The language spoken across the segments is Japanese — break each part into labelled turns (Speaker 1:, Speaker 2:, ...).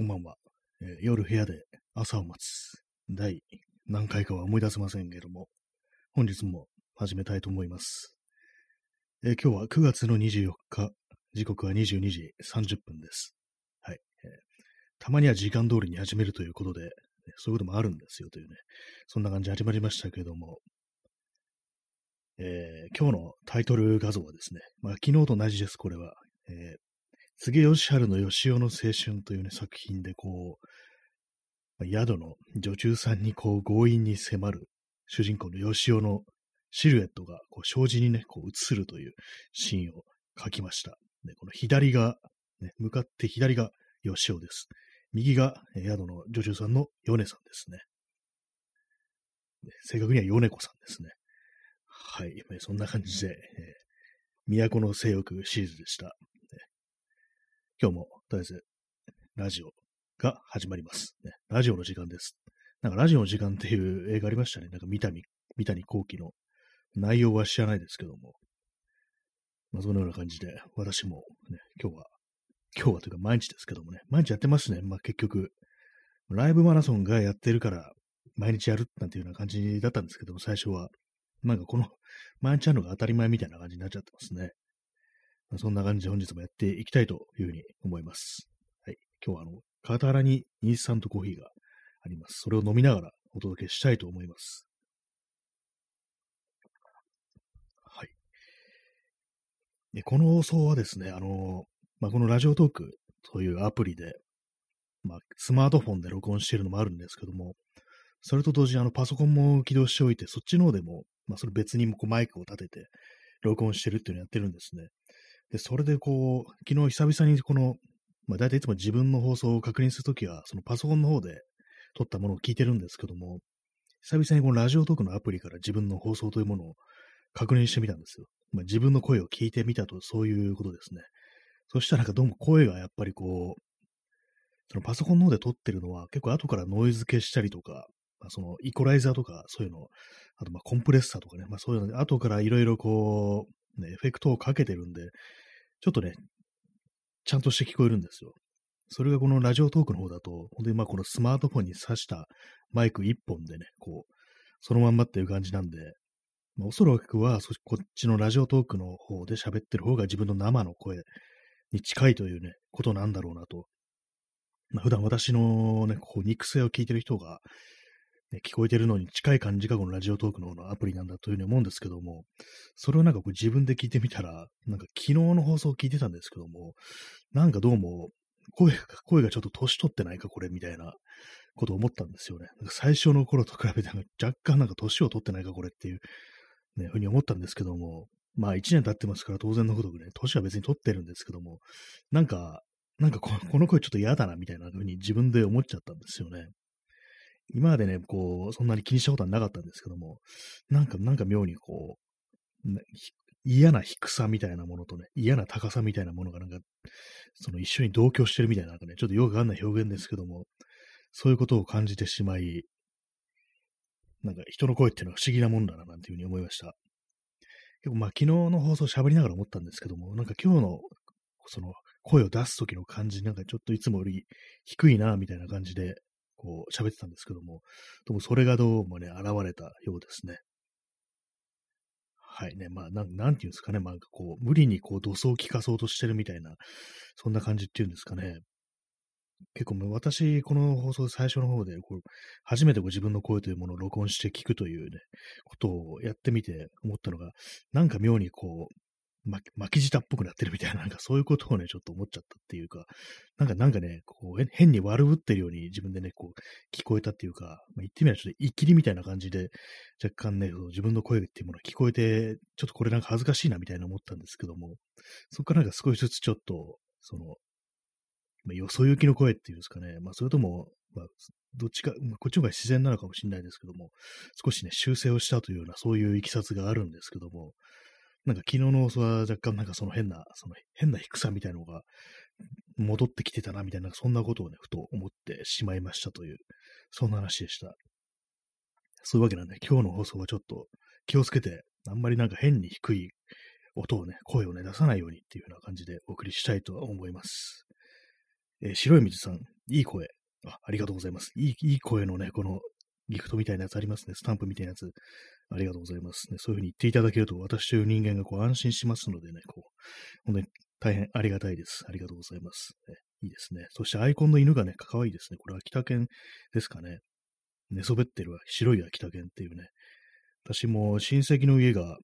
Speaker 1: こんばんは、えー夜部屋で朝を待つ第何回かは思い出せませんけども、本日も始めたいと思います。えー今日は9月の24日、時刻は22時30分です。はい。えーたまには時間通りに始めるということで、そういうこともあるんですよというね、そんな感じで始まりましたけども、えー今日のタイトル画像はですね、まあ昨日と同じです、これは。えー柘義春の吉尾の青春というね、作品で、こう、宿の女中さんにこう強引に迫る主人公の吉尾のシルエットがこう障子にね、こう映るというシーンを描きました。でこの左が、ね、向かって左が吉尾です。右が宿の女中さんの米さんですね。正確には米子さんですね。はい。そんな感じで、えー都の性欲シリーズでした。今日も、とりあえず、ラジオが始まります。ね、ラジオの時間です。なんか、ラジオの時間っていう映画ありましたね。なんか、三谷、三谷幸喜の内容は知らないですけども。まあ、そのような感じで、私もね、今日は、今日はというか毎日ですけどもね、毎日やってますね。まあ、結局、ライブマラソンがやってるから、毎日やるなんていうような感じだったんですけども、最初は。なんかこの、毎日やるのが当たり前みたいな感じになっちゃってますね。そんな感じで本日もやっていきたいというふうに思います。はい。今日はあの、傍らにインスタントコーヒーがあります。それを飲みながらお届けしたいと思います。はい。でこの放送はですね、あの、まあ、このラジオトークというアプリで、まあ、スマートフォンで録音しているのもあるんですけども、それと同時にあのパソコンも起動しておいて、そっちの方でも、まあ、それ別にこうマイクを立てて録音してるっていうのをやってるんですね。で、それでこう、昨日久々にこの、まあ大体いつも自分の放送を確認するときは、そのパソコンの方で撮ったものを聞いてるんですけども、久々にこのラジオトークのアプリから自分の放送というものを確認してみたんですよ。まあ自分の声を聞いてみたと、そういうことですね。そしたらなんかどうも声がやっぱりこう、そのパソコンの方で撮ってるのは結構後からノイズ消したりとか、まあ、そのイコライザーとかそういうの、あとまあコンプレッサーとかね、まあそういうので後からいろいろこう、ね、エフェクトをかけてるんで、ちょっとね、ちゃんとして聞こえるんですよ。それがこのラジオトークの方だと、本当にまあこのスマートフォンに挿したマイク一本でね、こう、そのまんまっていう感じなんで、まあ、おそらくはそこっちのラジオトークの方で喋ってる方が自分の生の声に近いというね、ことなんだろうなと。まあ、普段私のね、こう肉声を聞いてる人が、ね、聞こえてるのに近い感じがこのラジオトークの方のアプリなんだというふうに思うんですけども、それをなんかこう自分で聞いてみたら、なんか昨日の放送を聞いてたんですけども、なんかどうも声が、声がちょっと年取ってないかこれみたいなことを思ったんですよね。なんか最初の頃と比べて若干なんか年を取ってないかこれっていう、ね、ふうに思ったんですけども、まあ一年経ってますから当然のことくね、年は別に取ってるんですけども、なんか、なんかこの声ちょっと嫌だなみたいな風に自分で思っちゃったんですよね。今までね、こう、そんなに気にしたことはなかったんですけども、なんか、なんか妙にこう、嫌な低さみたいなものとね、嫌な高さみたいなものがなんか、その一緒に同居してるみたいな、なんかね、ちょっとよくわかんない表現ですけども、そういうことを感じてしまい、なんか人の声っていうのは不思議なもんだな、なんていうふうに思いました。結構まあ昨日の放送喋りながら思ったんですけども、なんか今日のその声を出す時の感じ、なんかちょっといつもより低いな、みたいな感じで、こう喋ってたんですけども、どうもそれがどうもね、現れたようですね。はいね、まあ、なんなんていうんですかね、まあ、こう、無理にこう、土葬を聞かそうとしてるみたいな、そんな感じっていうんですかね。結構もう私、この放送最初の方で、こう、初めてこう自分の声というものを録音して聞くというね、ことをやってみて思ったのが、なんか妙にこう、巻き舌っぽくなってるみたいな、なんかそういうことをね、ちょっと思っちゃったっていうか、なんか、なんかね、こう、変に悪ぶってるように自分でね、こう、聞こえたっていうか、まあ、言ってみればちょっとイキリみたいな感じで、若干ね、そう自分の声っていうものが聞こえて、ちょっとこれなんか恥ずかしいなみたいな思ったんですけども、そこからなんか少しずつちょっと、その、まあ、よそ行きの声っていうんですかね、まあ、それとも、まあ、どっちか、こっちの方が自然なのかもしれないですけども、少しね、修正をしたというような、そういういきさつがあるんですけども、なんか昨日の放送は若干なんかその変な、その変な低さみたいなのが戻ってきてたなみたいな、そんなことをね、ふと思ってしまいましたという、そんな話でした。そういうわけなんで、今日の放送はちょっと気をつけて、あんまりなんか変に低い音をね、声をね、出さないようにっていうような感じでお送りしたいと思います。えー白い水さん、いい声。あ、ありがとうございます。いい、いい声のね、このギフトみたいなやつありますね。スタンプみたいなやつ。ありがとうございますね。そういうふうに言っていただけると、私という人間がこう安心しますのでね、こう、本当に大変ありがたいです。ありがとうございます。ね、いいですね。そしてアイコンの犬がね、可愛いですね。これ秋田犬ですかね。寝そべってる白い秋田犬っていうね。私も親戚の家が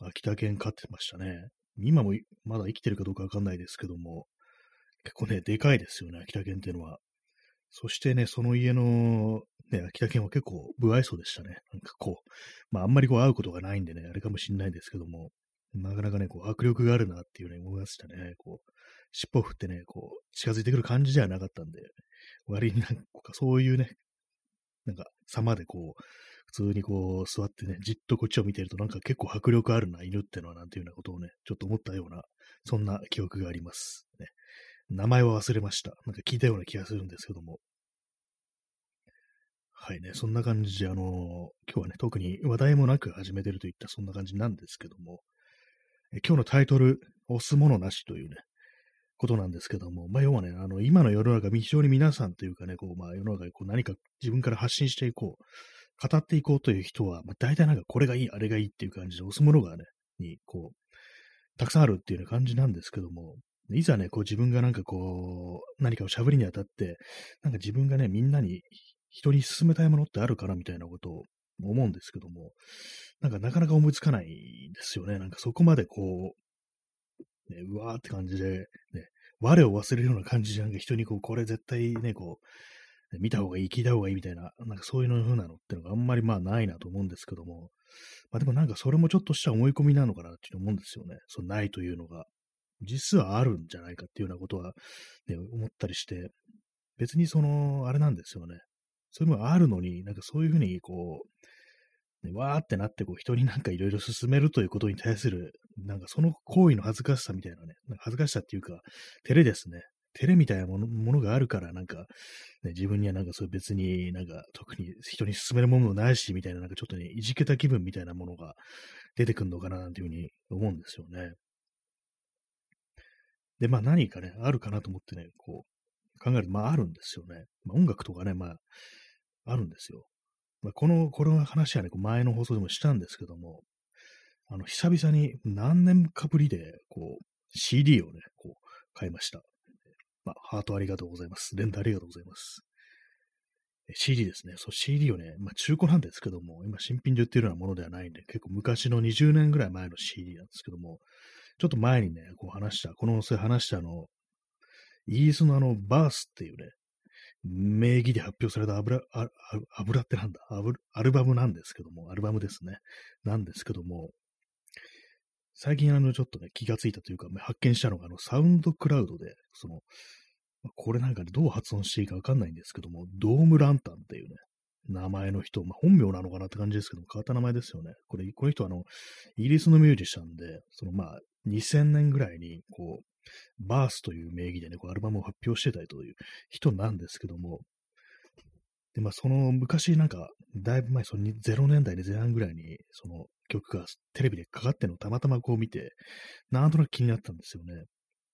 Speaker 1: 秋田犬飼ってましたね。今もまだ生きてるかどうかわかんないですけども、結構ね、でかいですよね、秋田犬っていうのは。そしてね、その家の、ね、秋田犬は結構不愛想でしたね。なんかこう、まああんまりこう会うことがないんでね、あれかもしんないですけども、なかなかね、こう迫力があるなっていうね、思いましたね。こう、尻尾振ってね、こう、近づいてくる感じではなかったんで、割になんかそういうね、なんか様でこう、普通にこう座ってね、じっとこっちを見てるとなんか結構迫力あるな、犬ってのはなんていうようなことをね、ちょっと思ったような、そんな記憶があります。ね。名前は忘れました。なんか聞いたような気がするんですけども。はいね、そんな感じで、あの、今日はね、特に話題もなく始めてるといったそんな感じなんですけども、え今日のタイトル、押すものなしというね、ことなんですけども、まあ、要はね、あの、今の世の中、非常に皆さんというかね、こう、まあ、世の中にこう何か自分から発信していこう、語っていこうという人は、まあ、大体なんかこれがいい、あれがいいっていう感じで押すものがね、に、こう、たくさんあるっていうような感じなんですけども、いざね、こう自分がなんかこう、何かを喋りにあたって、なんか自分がね、みんなに、人に勧めたいものってあるかなみたいなことを思うんですけども、なんかなかなか思いつかないんですよね。なんかそこまでこう、ね、うわーって感じで、ね、我を忘れるような感じで、なんか人にこう、これ絶対ね、こう、見た方がいい、聞いた方がいいみたいな、なんかそういうの風なのってのがあんまりまあないなと思うんですけども、まあでもなんかそれもちょっとした思い込みなのかなって思うんですよね。そのないというのが。実はあるんじゃないかっていうようなことは、ね、思ったりして、別にその、あれなんですよね。そういうのがあるのに、なんかそういうふうにこう、ね、わーってなって、こう、人になんかいろいろ進めるということに対する、なんかその行為の恥ずかしさみたいなね、なんか恥ずかしさっていうか、照れですね。照れみたいなものものがあるから、なんか、ね、自分にはなんかそう別になんか特に人に進めるものもないし、みたいななんかちょっとね、いじけた気分みたいなものが出てくるのかななんていうふうに思うんですよね。で、まあ何かね、あるかなと思ってね、こう、考えると、まああるんですよね。まあ音楽とかね、まあ、あるんですよ。まあ、この、この話はね、前の放送でもしたんですけども、あの、久々に何年かぶりで、こう、CD をね、こう、買いました。まあ、ハートありがとうございます。連打ありがとうございます。CD ですね。そう、CD をね、まあ中古なんですけども、今新品で売ってるようなものではないんで、結構昔の20年ぐらい前の CD なんですけども、ちょっと前にね、こう話した、このそ話したあの、イギリスのあの、バースっていうね、名義で発表された油、油ってなんだ？アルバムなんですけども、アルバムですね。なんですけども、最近あの、ちょっとね、気がついたというか、発見したのが、あの、サウンドクラウドで、その、これなんかどう発音していいかわかんないんですけども、ドームランタンっていうね、名前の人、まあ、本名なのかなって感じですけども、変わった名前ですよね。これ、この人はあの、イギリスのミュージシャンで、そのまあ、2000年ぐらいに、こう、バースという名義でね、こうアルバムを発表してたりという人なんですけども、で、まあ、その昔なんか、だいぶ前、その0年代で前半ぐらいに、その曲がテレビでかかってのをたまたまこう見て、なんとなく気になったんですよね。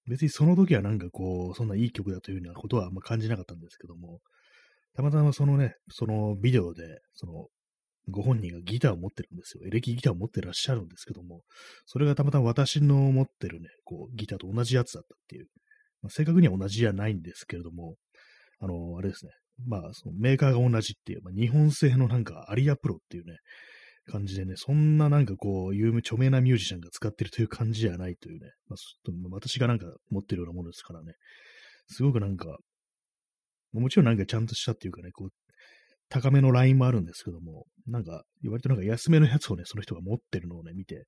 Speaker 1: 別にその時はなんかこう、そんないい曲だというようなことはあんま感じなかったんですけども、たまたまそのね、そのビデオで、そのご本人がギターを持ってるんですよ。エレキギターを持ってらっしゃるんですけども、それがたまたま私の持ってるね、こう、ギターと同じやつだったっていう。まあ、正確には同じじゃないんですけれども、あの、あれですね。まあ、そのメーカーが同じっていう、まあ、日本製のなんかアリアプロっていうね、感じでね、そんななんかこう、有名、著名なミュージシャンが使ってるという感じじゃないというね、まあ、私がなんか持ってるようなものですからね、すごくなんか、もちろんなんかちゃんとしたっていうかね、こう、高めのラインもあるんですけども、なんか、割となんか安めのやつをね、その人が持ってるのをね、見て、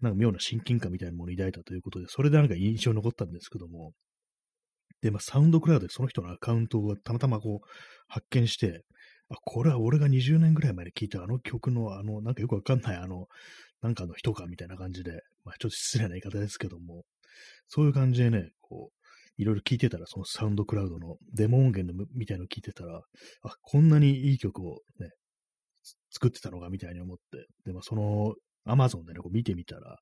Speaker 1: なんか妙な親近感みたいなものを抱いたということで、それでなんか印象に残ったんですけども、で、まあ、サウンドクラウドでその人のアカウントをたまたまこう、発見して、あ、これは俺が20年ぐらい前に聞いたあの曲の、あの、なんかよくわかんない、あの、なんかの人かみたいな感じで、まあ、ちょっと失礼な言い方ですけども、そういう感じでね、こう、いろいろ聞いてたら、そのサウンドクラウドのデモ音源のみたいのを聞いてたら、あ、こんなにいい曲をね、作ってたのかみたいに思って、で、まあ、その、アマゾンでね、こう見てみたら、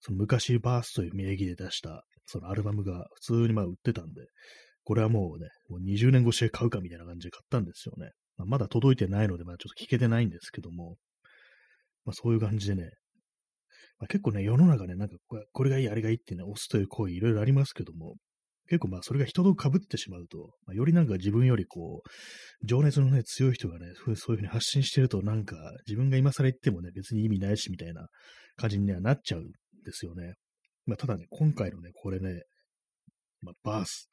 Speaker 1: その昔バースという名義で出した、そのアルバムが普通にまあ売ってたんで、これはもうね、もう20年越しで買うかみたいな感じで買ったんですよね。まあ、まだ届いてないので、まあちょっと聞けてないんですけども、まあそういう感じでね、まあ、結構ね、世の中ね、なんかこれがいい、あれがいいってね、押すという行為いろいろありますけども、結構まあそれが人と被ってしまうと、まあ、よりなんか自分よりこう、情熱のね、強い人がね、そういうふうに発信してるとなんか自分が今更言ってもね、別に意味ないしみたいな感じにはなっちゃうんですよね。まあただね、今回のね、これね、まあ、バース、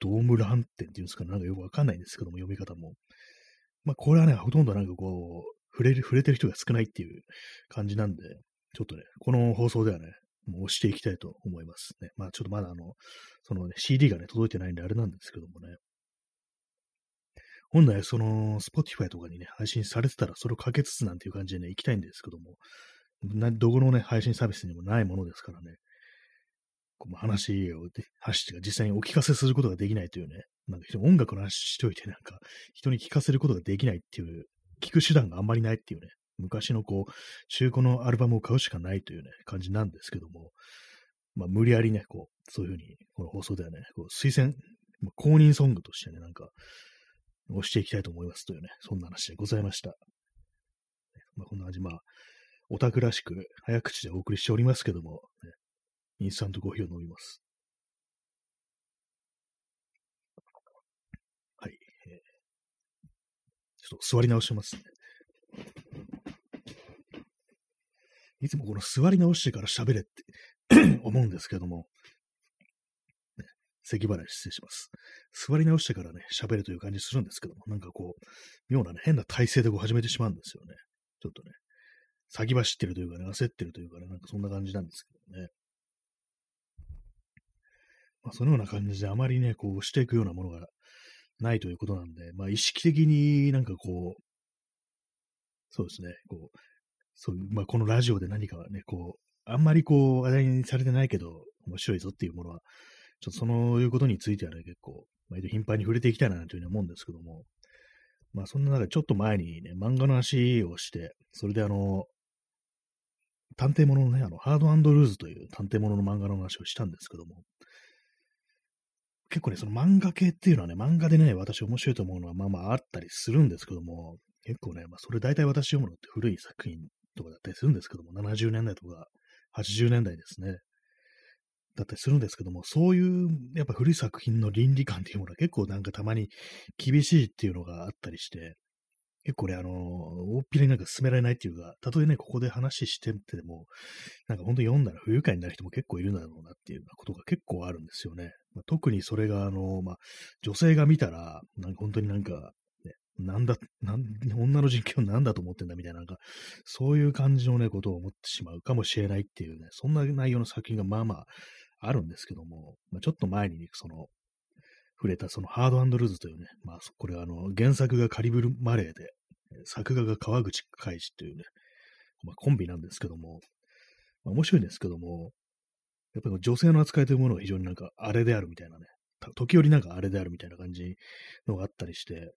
Speaker 1: ドームランテンっていうんですか、なんかよくわかんないんですけども、読み方も。まあこれはね、ほとんどなんかこう、触れる、触れてる人が少ないっていう感じなんで、ちょっとね、この放送ではね、押していきたいと思いますね。まあちょっとまだあの、そのね、CD がね、届いてないんであれなんですけどもね。本来その、Spotify とかにね、配信されてたらそれをかけつつなんていう感じでね、行きたいんですけども、どこのね、配信サービスにもないものですからね、こう話を、話して実際にお聞かせすることができないというね、なんか音楽の話しておいてなんか、人に聞かせることができないっていう、聞く手段があんまりないっていうね、昔のこう、中古のアルバムを買うしかないというね、感じなんですけども、まあ、無理やりね、こう、そういうふうに、この放送ではね、こう推薦、公認ソングとしてね、なんか、押していきたいと思いますというね、そんな話でございました。まあ、こんな感じ、まあ、オタクらしく早口でお送りしておりますけども、ね、インスタントコーヒーを飲みます。はい。えー、ちょっと座り直しますね。いつもこの座り直してから喋れって 思うんですけども、ね、咳払い失礼します。座り直してからね、喋るという感じするんですけども、なんかこう、妙なね、変な体勢でこう始めてしまうんですよね。ちょっとね、先走ってるというかね、焦ってるというかね、なんかそんな感じなんですけどね。まあ、そのような感じであまりね、こう、していくようなものがないということなんで、まあ、意識的になんかこう、そうですね、こう、そう、まあ、このラジオで何かね、こう、あんまりこう、話題にされてないけど、面白いぞっていうものは、ちょっとそういうことについてはね、結構、毎度頻繁に触れていきたいなというふうに思うんですけども、まあ、そんな中でちょっと前にね、漫画の話をして、それであの、探偵物のね、あの、ハードルーズという探偵物の漫画の話をしたんですけども、結構ね、その漫画系っていうのはね、漫画でね、私面白いと思うのはまあまああったりするんですけども、結構ね、まあそれ大体私読むのって古い作品とかだったりするんですけども、70年代とか80年代ですね。だったりするんですけども、そういうやっぱ古い作品の倫理観っていうものは結構なんかたまに厳しいっていうのがあったりして、結構ね、あの、大っぴらになんか進められないっていうか、たとえね、ここで話してても、なんか本当に読んだら不愉快になる人も結構いるんだろうなっていうことが結構あるんですよね。まあ、特にそれが、あの、まあ、女性が見たら、なんか本当になんか、なんだ、なん、女の人権をなんだと思ってんだみたいな、なんか、そういう感じのね、ことを思ってしまうかもしれないっていうね、そんな内容の作品がまあまああるんですけども、まあ、ちょっと前に、その、触れたそのハードルーズというね、まあ、これあの、原作がカリブル・マレーで、作画が川口海士というね、まあ、コンビなんですけども、まあ、面白いんですけども、やっぱり女性の扱いというものが非常になんかあれであるみたいなね、時折なんかあれであるみたいな感じのがあったりして、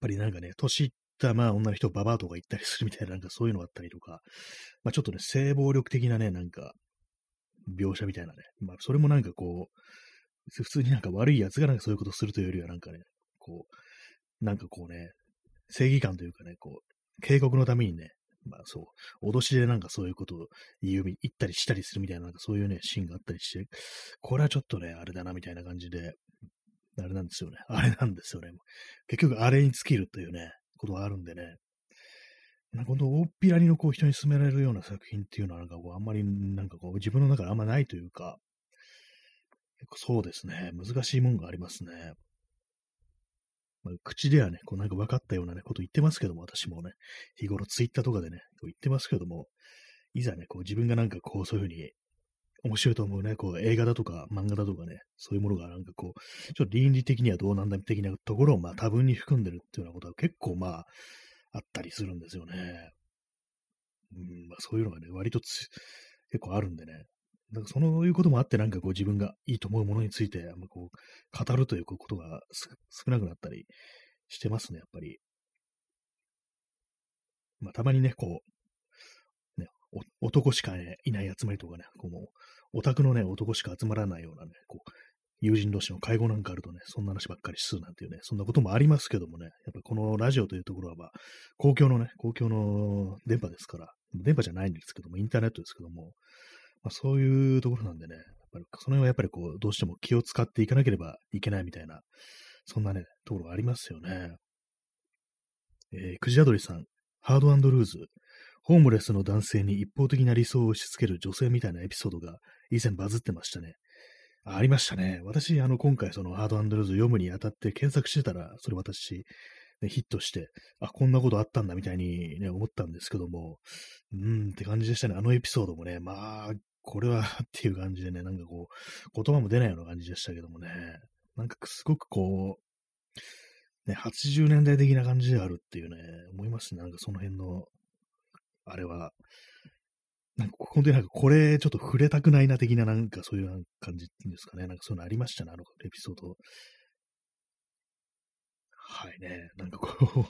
Speaker 1: ぱりなんかね、年いったまあ女の人をババアとか言ったりするみたいななんかそういうのがあったりとか、まあちょっとね、性暴力的なね、なんか描写みたいなね、まあそれもなんかこう、普通になんか悪い奴がなんかそういうことするというよりはなんかね、こう、なんかこうね、正義感というかね、こう、警告のためにね、まあそう、脅しでなんかそういうことを言う、言ったりしたりするみたいな、なんかそういうね、シーンがあったりして、これはちょっとね、あれだな、みたいな感じで、あれなんですよね。あれなんですよね。結局、あれに尽きるというね、ことがあるんでね。なんか本当、大っぴらにのこう人に勧められるような作品っていうのは、なんかこう、あんまり、なんかこう、自分の中であんまないというか、結構そうですね、難しいもんがありますね。まあ、口ではね、こうなんか分かったようなね、こと言ってますけども、私もね、日頃ツイッターとかでね、こう言ってますけども、いざね、こう自分がなんかこうそういうふうに面白いと思うね、こう映画だとか漫画だとかね、そういうものがなんかこう、ちょっと倫理的にはどうなんだ的なところをまあ多分に含んでるっていうようなことは結構まああったりするんですよね。うん、まあそういうのがね、割と結構あるんでね、なんかそういうこともあって、なんかこう自分がいいと思うものについて、あこう、語るということが少なくなったりしてますね、やっぱり。まあ、たまにね、こう、男しか、ね、いない集まりとかね、こうオタクのね、男しか集まらないようなね、こう、友人同士の介護なんかあるとね、そんな話ばっかりするなんていうね、そんなこともありますけどもね、やっぱこのラジオというところは、まあ、公共のね、公共の電波ですから、電波じゃないんですけども、インターネットですけども、まあ、そういうところなんでね、やっぱりその辺はやっぱりこう、どうしても気を使っていかなければいけないみたいな、そんなね、ところがありますよね。えー、くじあどりさん、ハードルーズ、ホームレスの男性に一方的な理想を押し付ける女性みたいなエピソードが以前バズってましたね。ありましたね。私、あの、今回そのハードアンドルーズ読むにあたって検索してたら、それ私、ね、ヒットして、あ、こんなことあったんだみたいにね、思ったんですけども、うーんって感じでしたね。あのエピソードもね、まあ、これはっていう感じでね、なんかこう、言葉も出ないような感じでしたけどもね、なんかすごくこう、ね、80年代的な感じであるっていうね、思いますね。なんかその辺のあれは、なんか本当になんかこれちょっと触れたくないな的ななんかそういう感じですかね。なんかそういうのありましたね、あのエピソード。はいね、なんかこう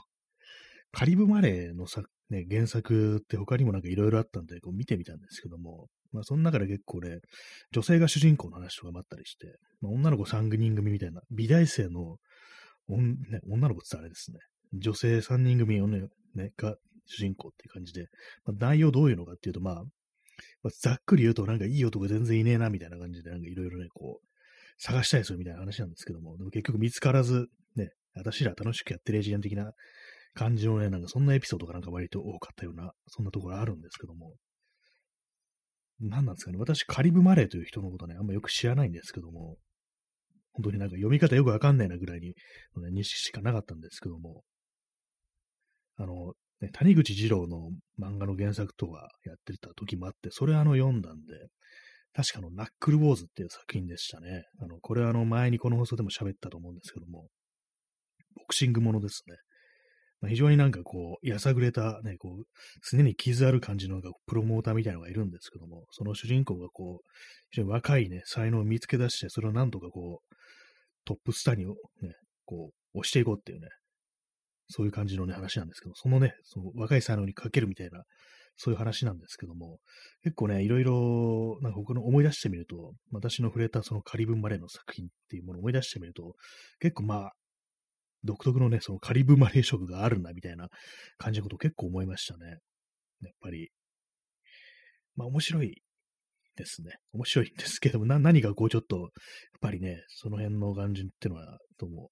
Speaker 1: カリブマレーのさ、ね、原作って他にもなんかいろいろあったんで、こう見てみたんですけども、まあその中で結構ね、女性が主人公の話とかもあったりして、まあ、女の子3人組みたいな、美大生の、ね、女の子ってあれですね、女性3人組をね、ねが主人公っていう感じで、まあ、内容どういうのかっていうと、まあ、まあ、ざっくり言うと、なんかいい男全然いねえな、みたいな感じで、なんかいろいろね、こう、探したりするみたいな話なんですけども、でも結局見つからず、ね、私ら楽しくやってるエイジアン的な感じのね、なんかそんなエピソードがなんか割と多かったような、そんなところあるんですけども、何なんですかね、私、カリブ・マレーという人のことね、あんまよく知らないんですけども、本当になんか読み方よくわかんないなぐらいに、ね、認識しかなかったんですけども、あの、ね、谷口二郎の漫画の原作とかやってた時もあって、それあの読んだんで、確かのナックルウォーズっていう作品でしたね。あの、これはあの前にこの放送でも喋ったと思うんですけども、ボクシングものですね。まあ、非常になんかこう、やさぐれた、ね、こう、常に傷ある感じのなんかプロモーターみたいなのがいるんですけども、その主人公がこう、非常に若いね、才能を見つけ出して、それをなんとかこう、トップスターにね、こう、押していこうっていうね、そういう感じのね、話なんですけど、そのね、その若い才能にかけるみたいな、そういう話なんですけども、結構ね、いろいろ、なんか僕の思い出してみると、私の触れたそのカリブマレーの作品っていうものを思い出してみると、結構まあ、独特のね、そのカリブマレー色があるな、みたいな感じのことを結構思いましたね。やっぱり。まあ面白いですね。面白いんですけども、な何がこうちょっと、やっぱりね、その辺の感じっていうのは、どうも、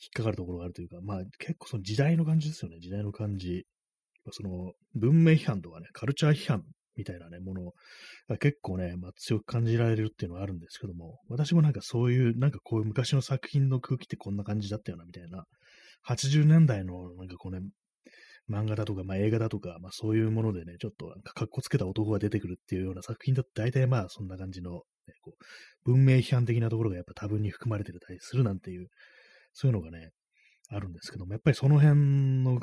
Speaker 1: 引っかかるところがあるというか、まあ結構その時代の感じですよね、時代の感じ。その文明批判とかね、カルチャー批判みたいなね、ものが結構ね、まあ強く感じられるっていうのはあるんですけども、私もなんかそういう、なんかこういう昔の作品の空気ってこんな感じだったよな、みたいな、80年代のなんかこうね、漫画だとか、まあ、映画だとか、まあ、そういうものでね、ちょっとなんか格好つけた男が出てくるっていうような作品だと大体まあそんな感じの、ね、こう文明批判的なところがやっぱ多分に含まれてたりするなんていうそういうのがね、あるんですけども、やっぱりその辺の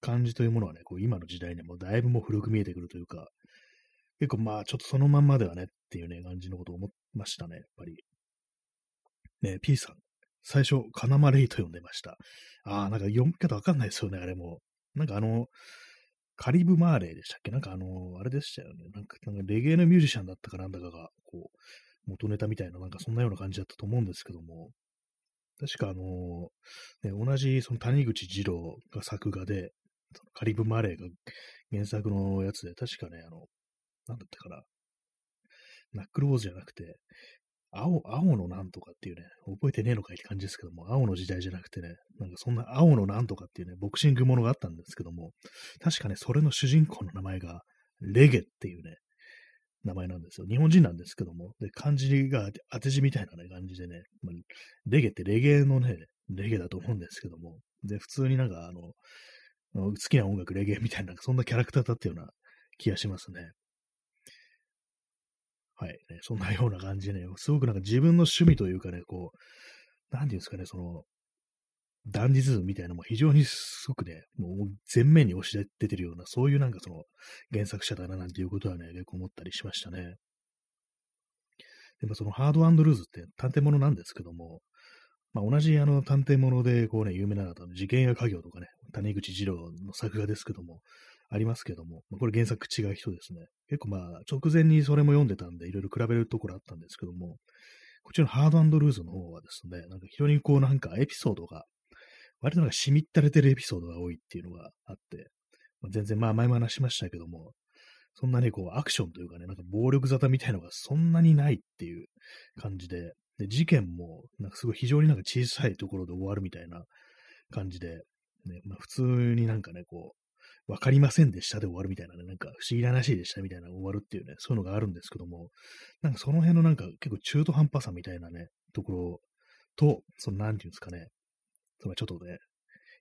Speaker 1: 感じというものはね、こう今の時代にもだいぶもう古く見えてくるというか、結構まあちょっとそのまんまではねっていうね、感じのことを思いましたね、やっぱり。ね P さん。最初、カナマレイと呼んでました。ああ、なんか読み方わかんないですよね、あれも。なんかあの、カリブ・マーレーでしたっけ？なんかあの、あれでしたよね。なんか、なんかレゲエのミュージシャンだったかなんだかが、こう、元ネタみたいな、なんかそんなような感じだったと思うんですけども、確かあのね、同じその谷口二郎が作画で、カリブ・マレーが原作のやつで、確かね、あの、なんだったかな、ナックルウォーズじゃなくて、青、青のなんとかっていうね、覚えてねえのかいって感じですけども、青の時代じゃなくてね、なんかそんな青のなんとかっていうね、ボクシングものがあったんですけども、確かね、それの主人公の名前が、レゲっていうね、名前なんですよ。日本人なんですけども、で、漢字が当て字みたいな、ね、感じでね、まあ、レゲってレゲエのね、レゲだと思うんですけども、で、普通になんかあの、好きな音楽レゲエみたいな、そんなキャラクターだったような気がしますね。はい、そんなような感じでね、すごくなんか自分の趣味というかね、こう、なんていうんですかね、その、ダンディズムみたいなも非常にすごくね、もう前面に押し出てるような、そういうなんかその原作者だななんていうことはね、結構思ったりしましたね。でもそのハードルーズって探偵物なんですけども、まあ、同じあの探偵物でこうね、有名なのは事件や家業とかね、谷口二郎の作画ですけども、ありますけども、まあこれ原作違う人ですね。結構まあ直前にそれも読んでたんで、いろいろ比べるところあったんですけども、こっちのハードルーズの方はですね、なんか非常にこうなんかエピソードが、割となんかしみったれてるエピソードが多いっていうのがあって、まあ、全然まあ前も話しましたけども、そんなにこうアクションというかね、なんか暴力沙汰みたいのがそんなにないっていう感じで、で、事件もなんかすごい非常になんか小さいところで終わるみたいな感じで、ね、まあ普通になんかね、こう、わかりませんでしたで終わるみたいなね、なんか不思議な話でしたみたいな終わるっていうね、そういうのがあるんですけども、なんかその辺のなんか結構中途半端さみたいなね、ところと、そのなんていうんですかね、ちょっとね、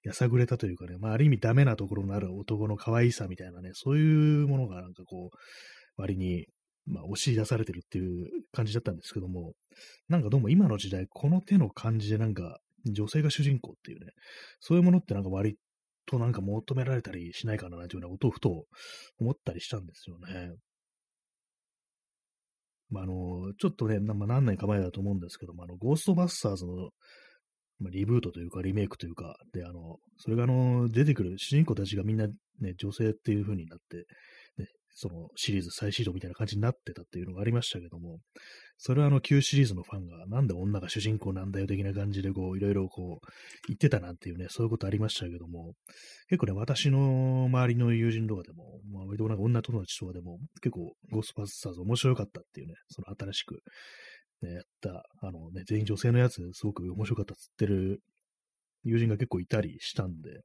Speaker 1: やさぐれたというかね、まあある意味ダメなところのある男の可愛さみたいなね、そういうものがなんかこう、割に、まあ押し出されてるっていう感じだったんですけども、なんかどうも今の時代、この手の感じでなんか、女性が主人公っていうね、そういうものってなんか割となんか求められたりしないかななんていうようなことをふと思ったりしたんですよね。まあ、あの、ちょっとね、まあ、何年か前だと思うんですけども、あの、ゴーストバスターズの、まあ、リブートというか、リメイクというか、で、あの、それがあの、出てくる主人公たちがみんなね、女性っていう風になって、そのシリーズ再始動みたいな感じになってたっていうのがありましたけども、それはあの旧シリーズのファンがなんで女が主人公なんだよ的な感じでこういろいろこう言ってたなんていうね、そういうことありましたけども、結構ね、私の周りの友人とかでも、まあ割となんか女友達とかでも結構ゴーストバスターズ面白かったっていうね、その新しく、ね、やった、あのね、全員女性のやつすごく面白かったっつってる友人が結構いたりしたんで、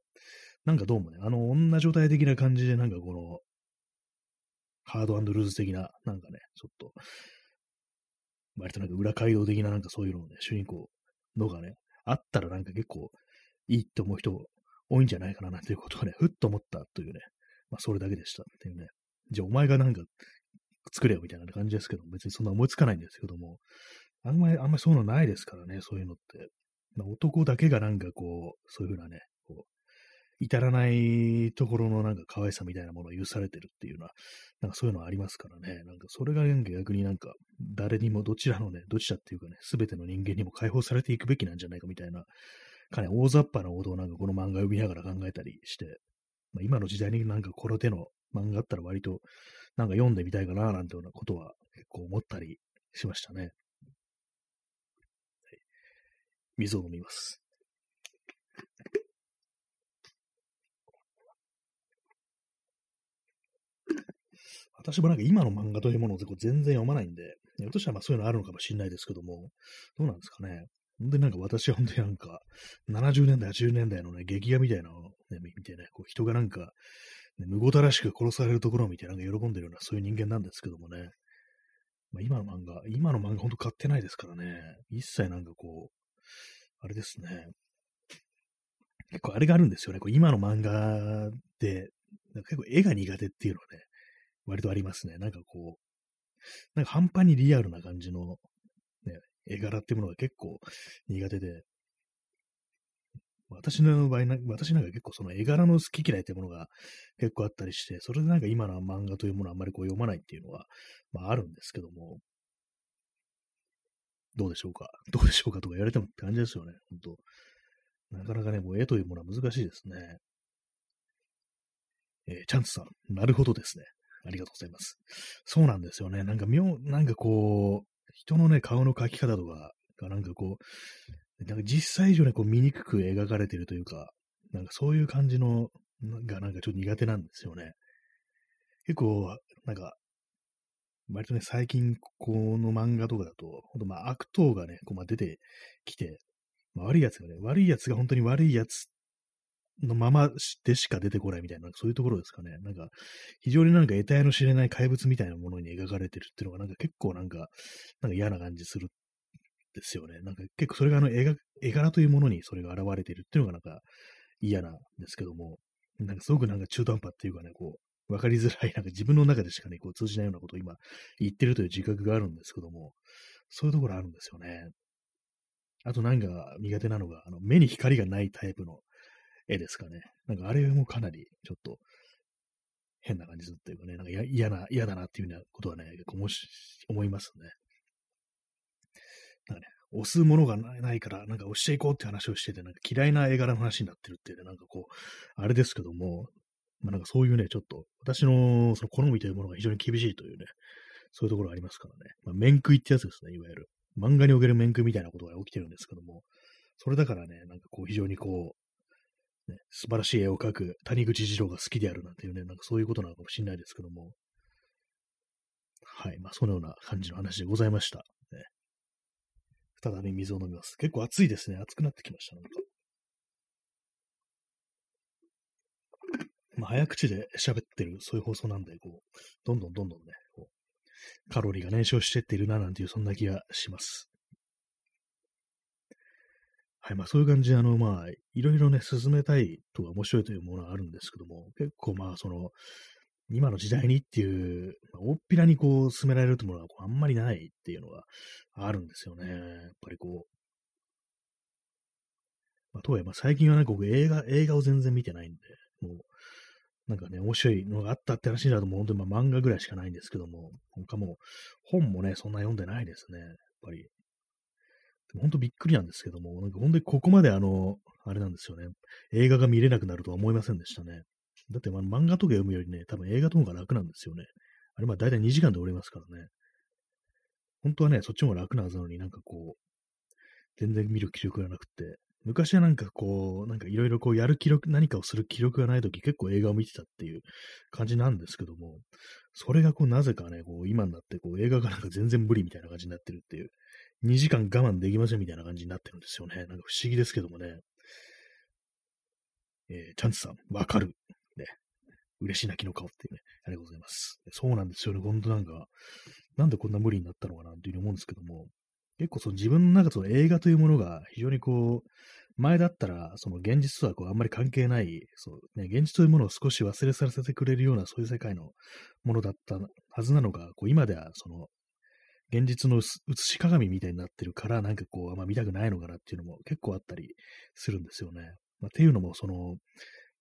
Speaker 1: なんかどうもね、あの女状態的な感じでなんかこのハードルーズ的な、なんかね、ちょっと、割となんか裏街道的ななんかそういうのをね、主人公のがね、あったらなんか結構いいって思う人多いんじゃないかななんていうことをね、ふっと思ったというね、まあそれだけでしたっていうね。じゃあお前がなんか作れよみたいな感じですけど、別にそんな思いつかないんですけども、あんまり、あんまりそういうのないですからね、そういうのって。まあ、男だけがなんかこう、そういうふうなね、こう、至らないところのなんか可愛さみたいなものを許されてるっていうのは、なんかそういうのありますからね。なんかそれが逆になんか誰にもどちらのね、どちらっていうかね、すべての人間にも解放されていくべきなんじゃないかみたいな、かね、大雑把なことをなんかこの漫画を読みながら考えたりして、まあ、今の時代になんかこの手の漫画あったら割となんか読んでみたいかななんてようなことは結構思ったりしましたね。はい、水を飲みます。私もなんか今の漫画というものを全然読まないんで、ひょっとしたらまあそういうのあるのかもしれないですけども、どうなんですかね。本当になんか私は本当になんか、70年代、80年代のね、劇画みたいなのをね、見てね、こう人がなんか、ね、むごたらしく殺されるところを見てなんか喜んでるような、そういう人間なんですけどもね。まあ、今の漫画、今の漫画本当買ってないですからね。一切なんかこう、あれですね。結構あれがあるんですよね。こう今の漫画で、なんか結構絵が苦手っていうのはね、割とありますね。なんかこう、なんか半端にリアルな感じの、ね、絵柄ってものが結構苦手で、私の場合私なんか結構その絵柄の好き嫌いっていうものが結構あったりして、それでなんか今の漫画というものをあんまりこう読まないっていうのは、まああるんですけども、どうでしょうか？どうでしょうか？とか言われてもって感じですよね、本当なかなかね、もう絵というものは難しいですね。えー、チャンツさん、なるほどですね。ありがとうございます。そうなんですよね。なんか妙、なんかこう、人のね、顔の描き方とかがなんかこう、なんか実際以上にこう見にく描かれてるというか、なんかそういう感じの、がなんかちょっと苦手なんですよね。結構、なんか、割とね、最近、この漫画とかだと、ほんとまあ悪党がね、こうまあ出てきて、まあ、悪い奴がね、悪い奴が本当に悪い奴のままでしか出てこないみたいな、そういうところですかね。なんか、非常になんか得体の知れない怪物みたいなものに描かれてるっていうのが、なんか結構なんか、なんか嫌な感じするですよね。なんか結構それがあの絵柄というものにそれが現れてるっていうのがなんか嫌なんですけども、なんかすごくなんか中途半端っていうかね、こう、わかりづらい、なんか自分の中でしかね、こう通じないようなことを今言ってるという自覚があるんですけども、そういうところあるんですよね。あとなんか苦手なのが、あの目に光がないタイプの絵ですかね。なんかあれもかなりちょっと変な感じするっていうかね、なんか嫌な、嫌だなっていうようなことはね、結構もし思いますね。なんかね、押すものがないから、なんか押していこうって話をしてて、なんか嫌いな絵柄の話になってるっていうね、なんかこう、あれですけども、まあなんかそういうね、ちょっと、私のその好みというものが非常に厳しいというね、そういうところがありますからね。まあ、面食いってやつですね、いわゆる。漫画における面食いみたいなことが起きてるんですけども、それだからね、なんかこう非常にこう、ね、素晴らしい絵を描く谷口二郎が好きであるなんていうね、なんかそういうことなのかもしれないですけども、はい。まあ、そのような感じの話でございました。再び水を飲みます。結構暑いですね。暑くなってきました、なんか。まあ、早口で喋ってる、そういう放送なんで、こう、どんどんどんどんね、こう、カロリーが燃焼してっているな、なんていう、そんな気がします。はい、まあそういう感じで、あの、まあ、いろいろね、進めたいとか面白いというものはあるんですけども、結構まあ、その、今の時代にっていう、大っぴらにこう進められるというものはあんまりないっていうのがあるんですよね。やっぱりこう。まあ、とはいえ、まあ、最近はね、僕映画、映画を全然見てないんで、もう、なんかね、面白いのがあったって話になると、もう本当にまあ漫画ぐらいしかないんですけども、他も本もね、そんな読んでないですね。やっぱり。本当びっくりなんですけども、なんか本当にここまであの、あれなんですよね。映画が見れなくなるとは思いませんでしたね。だって、まあ、漫画とか読むよりね、多分映画の方が楽なんですよね。あれ、まあ、大体2時間で終わりますからね。本当はね、そっちも楽なはずなのになんかこう、全然見る気力がなくて、昔はなんかこう、なんかいろいろこうやる記録、何かをする記録がないとき結構映画を見てたっていう感じなんですけども、それがこうなぜかね、こう今になってこう映画がなんか全然無理みたいな感じになってるっていう、2時間我慢できませんみたいな感じになってるんですよね。なんか不思議ですけどもね。えー、チャンツさん、わかる。嬉し泣きの顔っていうね、ありがとうございます。そうなんですよね、ほんとなんか、なんでこんな無理になったのかなっていうふうに思うんですけども、結構その自分の中その映画というものが非常にこう、前だったら、その現実とはこうあんまり関係ない、そうね、現実というものを少し忘れさせてくれるような、そういう世界のものだったはずなのが、こう今ではその、現実の映し鏡みたいになってるから、なんかこう、あんま見たくないのかなっていうのも結構あったりするんですよね。まあ、っていうのも、その、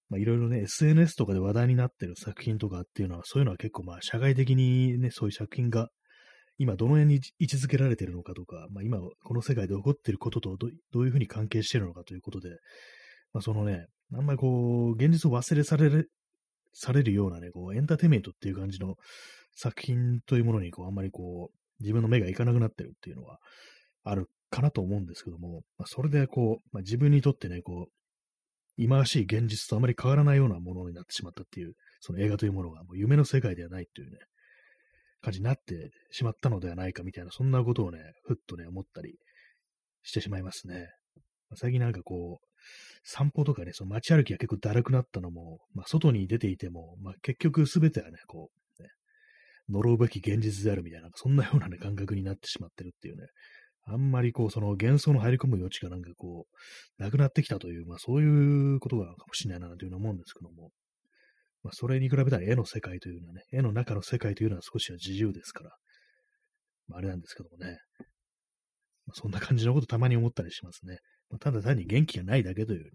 Speaker 1: まあ、いろいろね、SNS とかで話題になってる作品とかっていうのは、そういうのは結構まあ、社会的にね、そういう作品が、今どの辺に位置づけられてるのかとか、まあ、今、この世界で起こっていることとどどういうふうに関係してるのかということで、まあ、そのね、あんまりこう、現実を忘れされる、されるようなね、こう、エンターテイメントっていう感じの作品というものに、こう、あんまりこう、自分の目がいかなくなってるっていうのはあるかなと思うんですけども、まあ、それでこう、まあ、自分にとってね、こう、忌まわしい現実とあまり変わらないようなものになってしまったっていう、その映画というものがもう夢の世界ではないっていうね、感じになってしまったのではないかみたいな、そんなことをね、ふっとね、思ったりしてしまいますね。最近なんかこう、散歩とかね、その街歩きが結構だるくなったのも、まあ、外に出ていても、まあ、結局すべてはね、こう、ね、呪うべき現実であるみたいな、そんなようなね、感覚になってしまってるっていうね、あんまりこう、その幻想の入り込む余地がなんかこう、なくなってきたという、まあそういうことがかもしれないなというふうに思うんですけども、まあそれに比べたら絵の世界というのはね、絵の中の世界というのは少しは自由ですから、まああれなんですけどもね、まあ、そんな感じのことたまに思ったりしますね。まあ、ただ単に元気がないだけというね、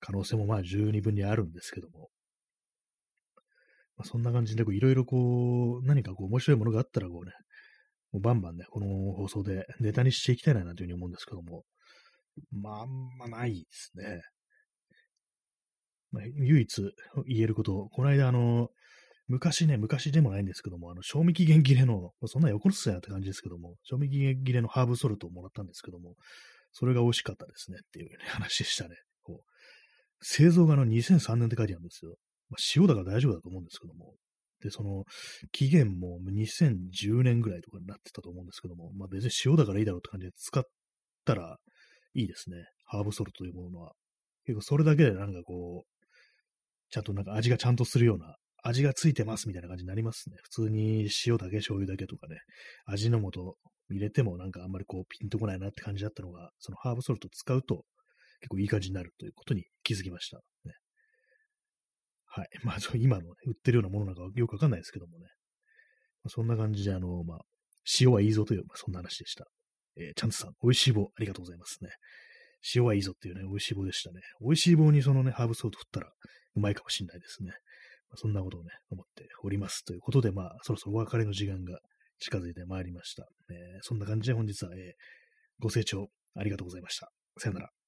Speaker 1: 可能性もまあ十二分にあるんですけども、まあ、そんな感じでいろいろこう、何かこう面白いものがあったらこうね、もうバンバンね、この放送でネタにしていきたいなというふうに思うんですけども、まあ、あんまないですね。まあ、唯一言えること、この間あの、昔ね、昔でもないんですけども、あの、賞味期限切れの、そんな横のすやって感じですけども、賞味期限切れのハーブソルトをもらったんですけども、それが美味しかったですねっていう、ね、話でしたね。こう製造がの2003年って書いてあるんですよ。まあ、塩だから大丈夫だと思うんですけども、で、その、期限も2010年ぐらいとかになってたと思うんですけども、まあ別に塩だからいいだろうって感じで使ったらいいですね。ハーブソルトというものは。結構それだけでなんかこう、ちゃんとなんか味がちゃんとするような、味がついてますみたいな感じになりますね。普通に塩だけ醤油だけとかね、味の素入れてもなんかあんまりこうピンとこないなって感じだったのが、そのハーブソルト使うと結構いい感じになるということに気づきました。はい。まあ、今の、ね、売ってるようなものなんかよくわかんないですけどもね。まあ、そんな感じで、あの、まあ、塩はいいぞという、まあ、そんな話でした。えー、チャンツさん、美味しい棒、ありがとうございますね。塩はいいぞっていうね、美味しい棒でしたね。美味しい棒にそのね、ハーブソート振ったらうまいかもしれないですね。まあ、そんなことをね、思っております。ということで、まあ、そろそろお別れの時間が近づいてまいりました。えー、そんな感じで本日は、えー、ご清聴ありがとうございました。さよなら。